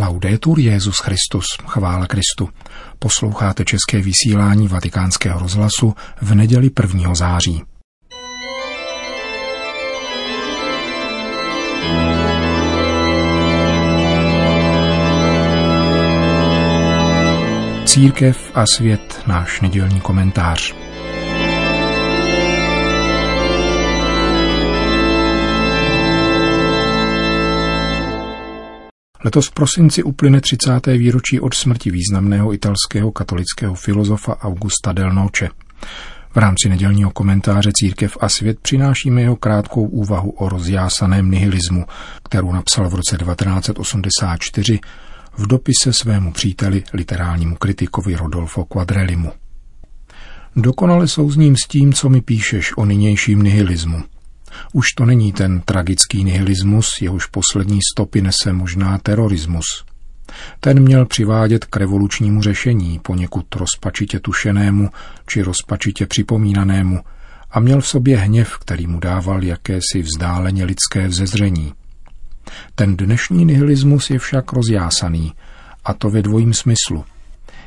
Laudetur Jezus Christus, chvála Kristu. Posloucháte české vysílání Vatikánského rozhlasu v neděli 1. září. Církev a svět, náš nedělní komentář. Letos v prosinci uplyne 30. výročí od smrti významného italského katolického filozofa Augusta del Noce. V rámci nedělního komentáře Církev a svět přinášíme jeho krátkou úvahu o rozjásaném nihilismu, kterou napsal v roce 1984 v dopise svému příteli, literálnímu kritikovi Rodolfo Quadrelimu. Dokonale souzním s tím, co mi píšeš o nynějším nihilismu – už to není ten tragický nihilismus, jehož poslední stopy nese možná terorismus. Ten měl přivádět k revolučnímu řešení, poněkud rozpačitě tušenému či rozpačitě připomínanému, a měl v sobě hněv, který mu dával jakési vzdáleně lidské vzezření. Ten dnešní nihilismus je však rozjásaný, a to ve dvojím smyslu.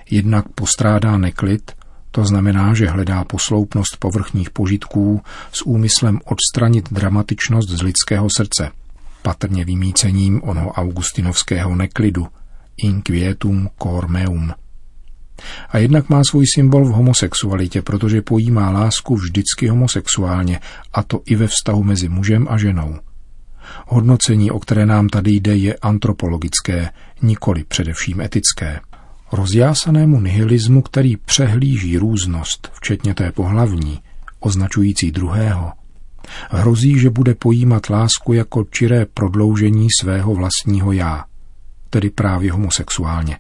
Jednak postrádá neklid to znamená, že hledá posloupnost povrchních požitků s úmyslem odstranit dramatičnost z lidského srdce, patrně vymícením onoho augustinovského neklidu, inquietum cor meum. A jednak má svůj symbol v homosexualitě, protože pojímá lásku vždycky homosexuálně, a to i ve vztahu mezi mužem a ženou. Hodnocení, o které nám tady jde, je antropologické, nikoli především etické rozjásanému nihilismu, který přehlíží různost, včetně té pohlavní, označující druhého, hrozí, že bude pojímat lásku jako čiré prodloužení svého vlastního já, tedy právě homosexuálně.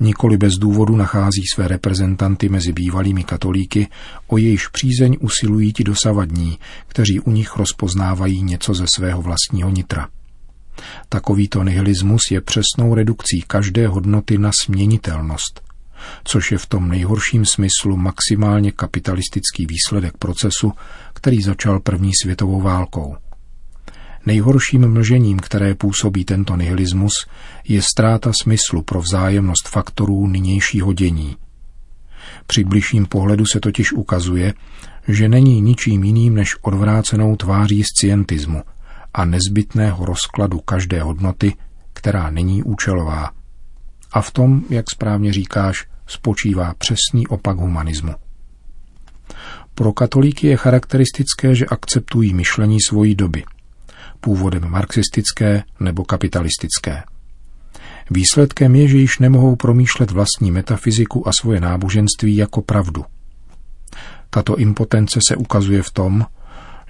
Nikoli bez důvodu nachází své reprezentanty mezi bývalými katolíky, o jejíž přízeň usilují ti dosavadní, kteří u nich rozpoznávají něco ze svého vlastního nitra. Takovýto nihilismus je přesnou redukcí každé hodnoty na směnitelnost, což je v tom nejhorším smyslu maximálně kapitalistický výsledek procesu, který začal první světovou válkou. Nejhorším mlžením, které působí tento nihilismus, je ztráta smyslu pro vzájemnost faktorů nynějšího dění. Při bližším pohledu se totiž ukazuje, že není ničím jiným než odvrácenou tváří scientismu – a nezbytného rozkladu každé hodnoty, která není účelová. A v tom, jak správně říkáš, spočívá přesný opak humanismu. Pro katolíky je charakteristické, že akceptují myšlení svojí doby, původem marxistické nebo kapitalistické. Výsledkem je, že již nemohou promýšlet vlastní metafyziku a svoje náboženství jako pravdu. Tato impotence se ukazuje v tom,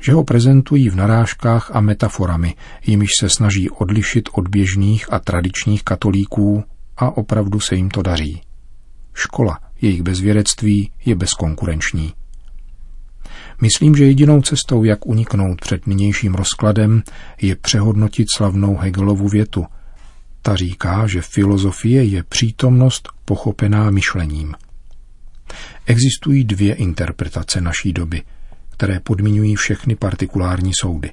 že ho prezentují v narážkách a metaforami, jimiž se snaží odlišit od běžných a tradičních katolíků a opravdu se jim to daří. Škola jejich bezvěrectví je bezkonkurenční. Myslím, že jedinou cestou, jak uniknout před nynějším rozkladem, je přehodnotit slavnou Hegelovu větu. Ta říká, že filozofie je přítomnost pochopená myšlením. Existují dvě interpretace naší doby – které podmiňují všechny partikulární soudy.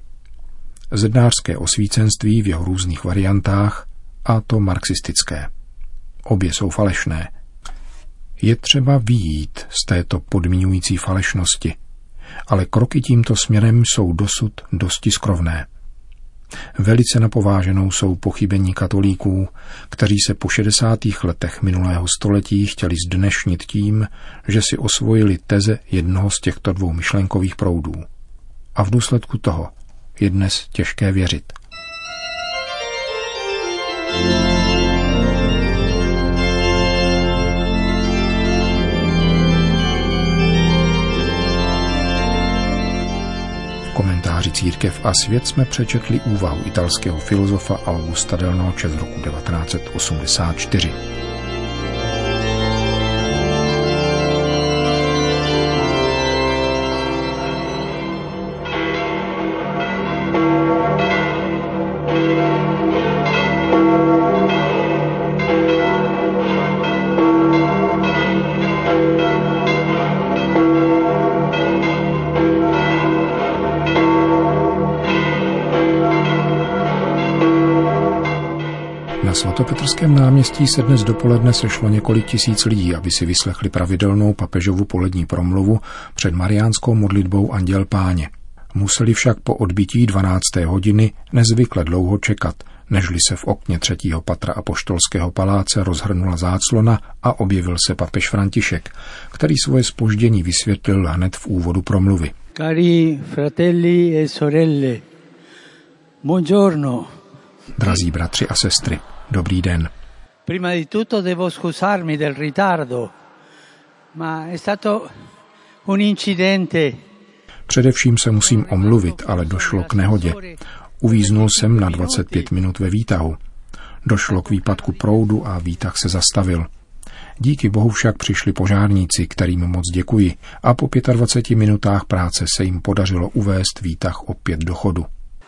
Zednářské osvícenství v jeho různých variantách a to marxistické. Obě jsou falešné. Je třeba výjít z této podmiňující falešnosti, ale kroky tímto směrem jsou dosud dosti skrovné. Velice napováženou jsou pochybení katolíků, kteří se po 60. letech minulého století chtěli zdnešnit tím, že si osvojili teze jednoho z těchto dvou myšlenkových proudů. A v důsledku toho je dnes těžké věřit. Komentáři Církev a svět jsme přečetli úvahu italského filozofa Augusta Del Noce z roku 1984. svatopetrském náměstí se dnes dopoledne sešlo několik tisíc lidí, aby si vyslechli pravidelnou papežovu polední promluvu před mariánskou modlitbou Anděl Páně. Museli však po odbití 12. hodiny nezvykle dlouho čekat, nežli se v okně třetího patra apoštolského paláce rozhrnula záclona a objevil se papež František, který svoje spoždění vysvětlil hned v úvodu promluvy. Cari fratelli e sorelle, buongiorno. Drazí bratři a sestry, dobrý den. Prima di tutto devo scusarmi del ritardo, ma è stato un incidente. Především se musím omluvit, ale došlo k nehodě. Uvíznul jsem na 25 minut ve výtahu. Došlo k výpadku proudu a výtah se zastavil. Díky bohu však přišli požárníci, kterým moc děkuji, a po 25 minutách práce se jim podařilo uvést výtah opět do chodu.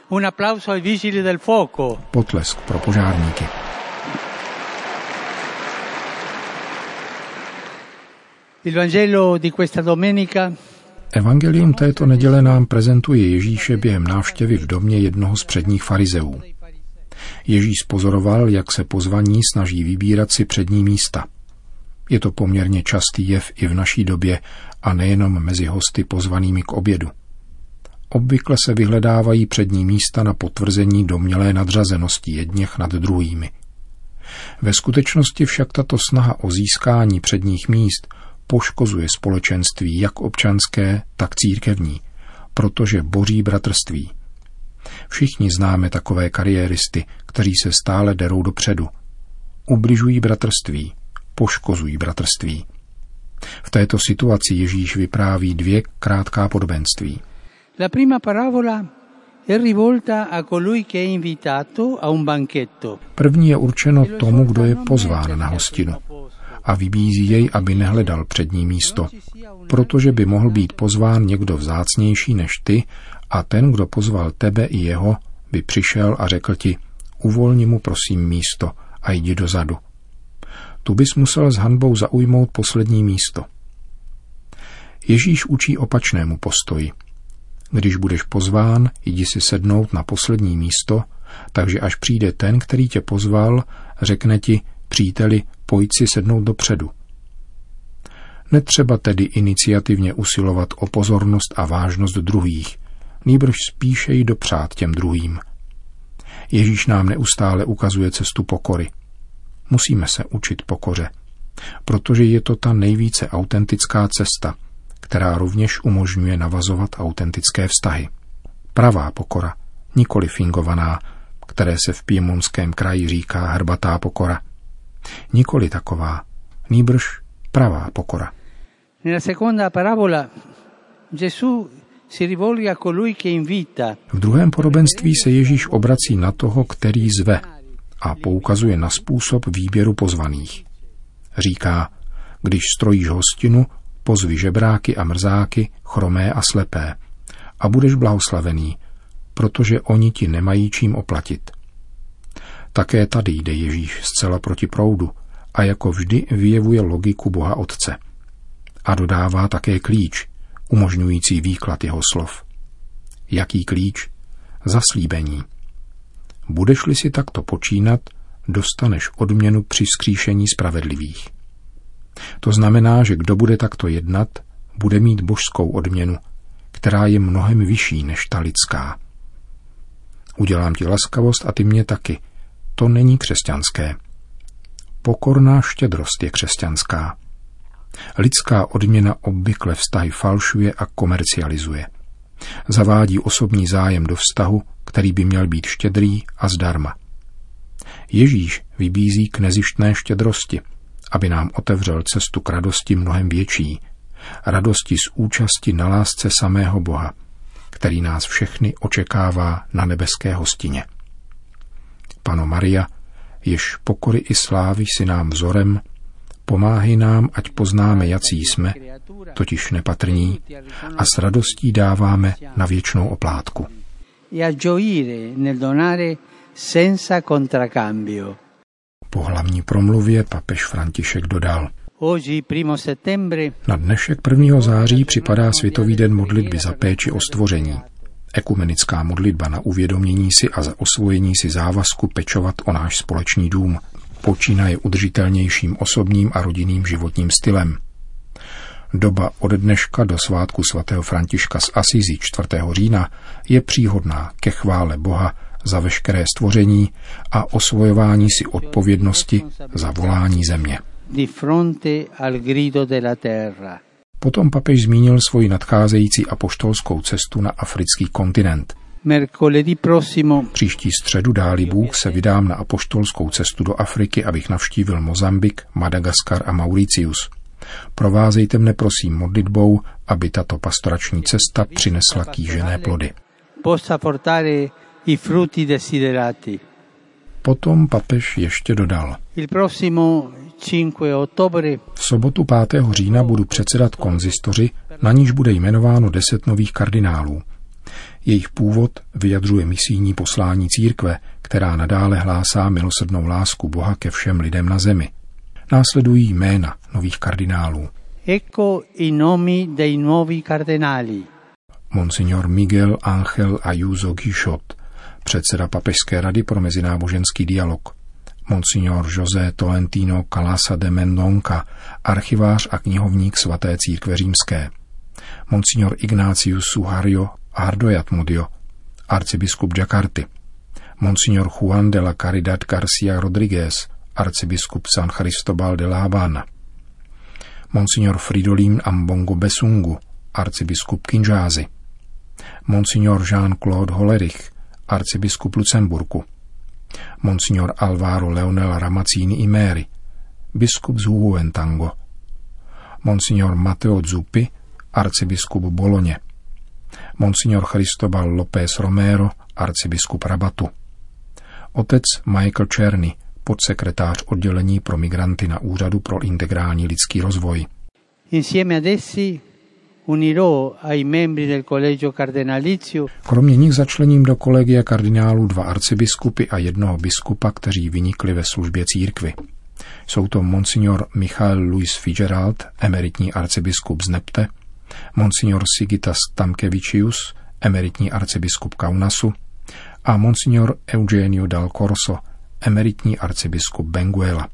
Un applauso ai vigili del fuoco. Potlesk pro požárníky. Il Vangelo di questa domenica Evangelium této neděle nám prezentuje Ježíše během návštěvy v domě jednoho z předních farizeů. Ježíš pozoroval, jak se pozvaní snaží vybírat si přední místa. Je to poměrně častý jev i v naší době a nejenom mezi hosty pozvanými k obědu. Obvykle se vyhledávají přední místa na potvrzení domělé nadřazenosti jedněch nad druhými. Ve skutečnosti však tato snaha o získání předních míst poškozuje společenství jak občanské, tak církevní, protože boří bratrství. Všichni známe takové kariéristy, kteří se stále derou dopředu. Ubližují bratrství, poškozují bratrství. V této situaci Ježíš vypráví dvě krátká podobenství. La prima parabola è rivolta a colui che è invitato a un banchetto. První je určeno tomu, kdo je pozván na hostinu a vybízí jej, aby nehledal přední místo, protože by mohl být pozván někdo vzácnější než ty a ten, kdo pozval tebe i jeho, by přišel a řekl ti, uvolni mu prosím místo a jdi dozadu. Tu bys musel s hanbou zaujmout poslední místo. Ježíš učí opačnému postoji. Když budeš pozván, jdi si sednout na poslední místo, takže až přijde ten, který tě pozval, řekne ti, příteli, pojď si sednout dopředu. Netřeba tedy iniciativně usilovat o pozornost a vážnost druhých, nýbrž spíše jí dopřát těm druhým. Ježíš nám neustále ukazuje cestu pokory. Musíme se učit pokoře, protože je to ta nejvíce autentická cesta, která rovněž umožňuje navazovat autentické vztahy. Pravá pokora, nikoli fingovaná, které se v Piemonském kraji říká hrbatá pokora. Nikoli taková, nýbrž pravá pokora. V druhém podobenství se Ježíš obrací na toho, který zve a poukazuje na způsob výběru pozvaných. Říká, když strojíš hostinu, pozvi žebráky a mrzáky, chromé a slepé a budeš blahoslavený, protože oni ti nemají čím oplatit. Také tady jde Ježíš zcela proti proudu a jako vždy vyjevuje logiku Boha Otce. A dodává také klíč, umožňující výklad jeho slov. Jaký klíč? Zaslíbení. Budeš-li si takto počínat, dostaneš odměnu při skříšení spravedlivých. To znamená, že kdo bude takto jednat, bude mít božskou odměnu, která je mnohem vyšší než ta lidská. Udělám ti laskavost a ty mě taky, to není křesťanské. Pokorná štědrost je křesťanská. Lidská odměna obvykle vztahy falšuje a komercializuje. Zavádí osobní zájem do vztahu, který by měl být štědrý a zdarma. Ježíš vybízí k nezištné štědrosti, aby nám otevřel cestu k radosti mnohem větší, radosti z účasti na lásce samého Boha, který nás všechny očekává na nebeské hostině. Pano Maria, jež pokory i slávy si nám vzorem, pomáhej nám, ať poznáme, jací jsme, totiž nepatrní, a s radostí dáváme na věčnou oplátku. Po hlavní promluvě papež František dodal. Na dnešek 1. září připadá Světový den modlitby za péči o stvoření. Ekumenická modlitba na uvědomění si a za osvojení si závazku pečovat o náš společný dům, počínaje udržitelnějším osobním a rodinným životním stylem. Doba od dneška do svátku svatého Františka z Asizí 4. října je příhodná ke chvále Boha za veškeré stvoření a osvojování si odpovědnosti za volání země. Potom papež zmínil svoji nadcházející apoštolskou cestu na africký kontinent. Příští středu dáli Bůh se vydám na apoštolskou cestu do Afriky, abych navštívil Mozambik, Madagaskar a Mauricius. Provázejte mne prosím modlitbou, aby tato pastorační cesta přinesla kýžené plody. Potom papež ještě dodal. V sobotu 5. října budu předsedat konzistoři, na níž bude jmenováno deset nových kardinálů. Jejich původ vyjadřuje misijní poslání církve, která nadále hlásá milosrdnou lásku Boha ke všem lidem na zemi. Následují jména nových kardinálů. Ecco i nomi dei nuovi cardinali. Monsignor Miguel Ángel Ayuso Guichot, předseda Papežské rady pro mezináboženský dialog. Monsignor José Tolentino Calasa de Mendonca, archivář a knihovník svaté církve římské. Monsignor Ignácius Suhario Ardoyat Mudio, arcibiskup Jakarty. Monsignor Juan de la Caridad Garcia Rodriguez, arcibiskup San Cristobal de la Habana. Monsignor Fridolin Ambongo Besungu, arcibiskup Kinžázy. Monsignor Jean-Claude Hollerich, arcibiskup Lucemburku. Monsignor Alvaro Leonel Ramazzini Imeri, biskup z Huentango. Monsignor Matteo Zuppi, arcibiskup Boloně. Monsignor Cristobal López Romero, arcibiskup Rabatu. Otec Michael Černy, podsekretář oddělení pro migranty na Úřadu pro integrální lidský rozvoj. Kromě nich začlením do kolegia kardinálů dva arcibiskupy a jednoho biskupa, kteří vynikli ve službě církvy. Jsou to monsignor Michael Louis Fitzgerald, emeritní arcibiskup z Nepte, monsignor Sigitas Tamkevičius, emeritní arcibiskup Kaunasu, a monsignor Eugenio Dal Corso, emeritní arcibiskup Benguela.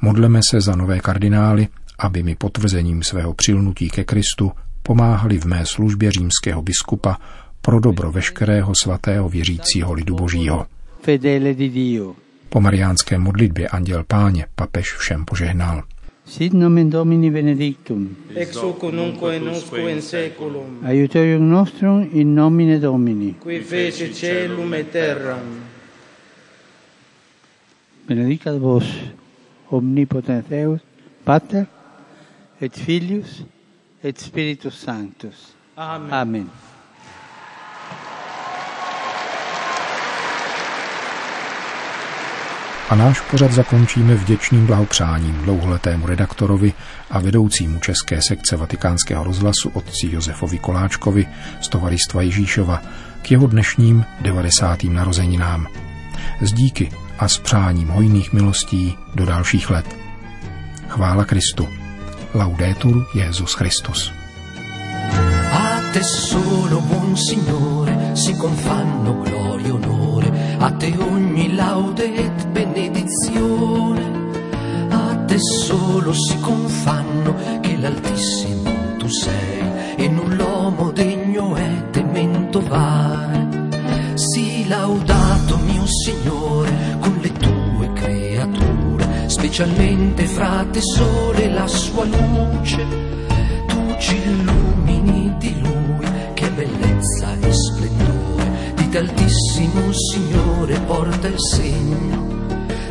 Modleme se za nové kardinály, aby mi potvrzením svého přilnutí ke Kristu pomáhali v mé službě římského biskupa pro dobro veškerého svatého věřícího lidu božího. Po mariánské modlitbě Anděl Páně papež všem požehnal. Sit nomen Domini benedictum. Ex hoc nunc et usque in seculum. Aiutorium nostrum in nomine Domini. Qui fece celum et terram. benedicat vos omnipotens Deus, Pater, et Filius, et Spiritus Sanctus. Amen. Amen. A náš pořad zakončíme vděčným blahopřáním dlouholetému redaktorovi a vedoucímu české sekce vatikánského rozhlasu otci Josefovi Koláčkovi z Tovaristva Ježíšova k jeho dnešním 90. narozeninám. Z díky a s přáním hojných milostí do dalších let. Chvála Kristu. Laudetur Jezus Christus. A te solo, buon Signore, si confanno gloria e onore, a te ogni laude et benedizione. A te solo si confanno che l'Altissimo tu sei e null'uomo degno è temento vare. Si laudato mio Signore specialmente fra te sole la sua luce. Tu ci illumini di Lui, che bellezza e splendore, di t'altissimo Signore porta il segno.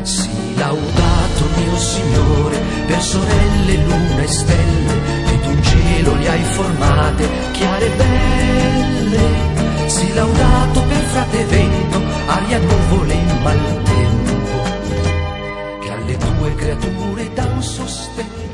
Sii laudato mio Signore, per sorelle, luna e stelle, che tu in cielo li hai formate, chiare e belle. Sii laudato per frate vento, aria, nuvole e mal creature da un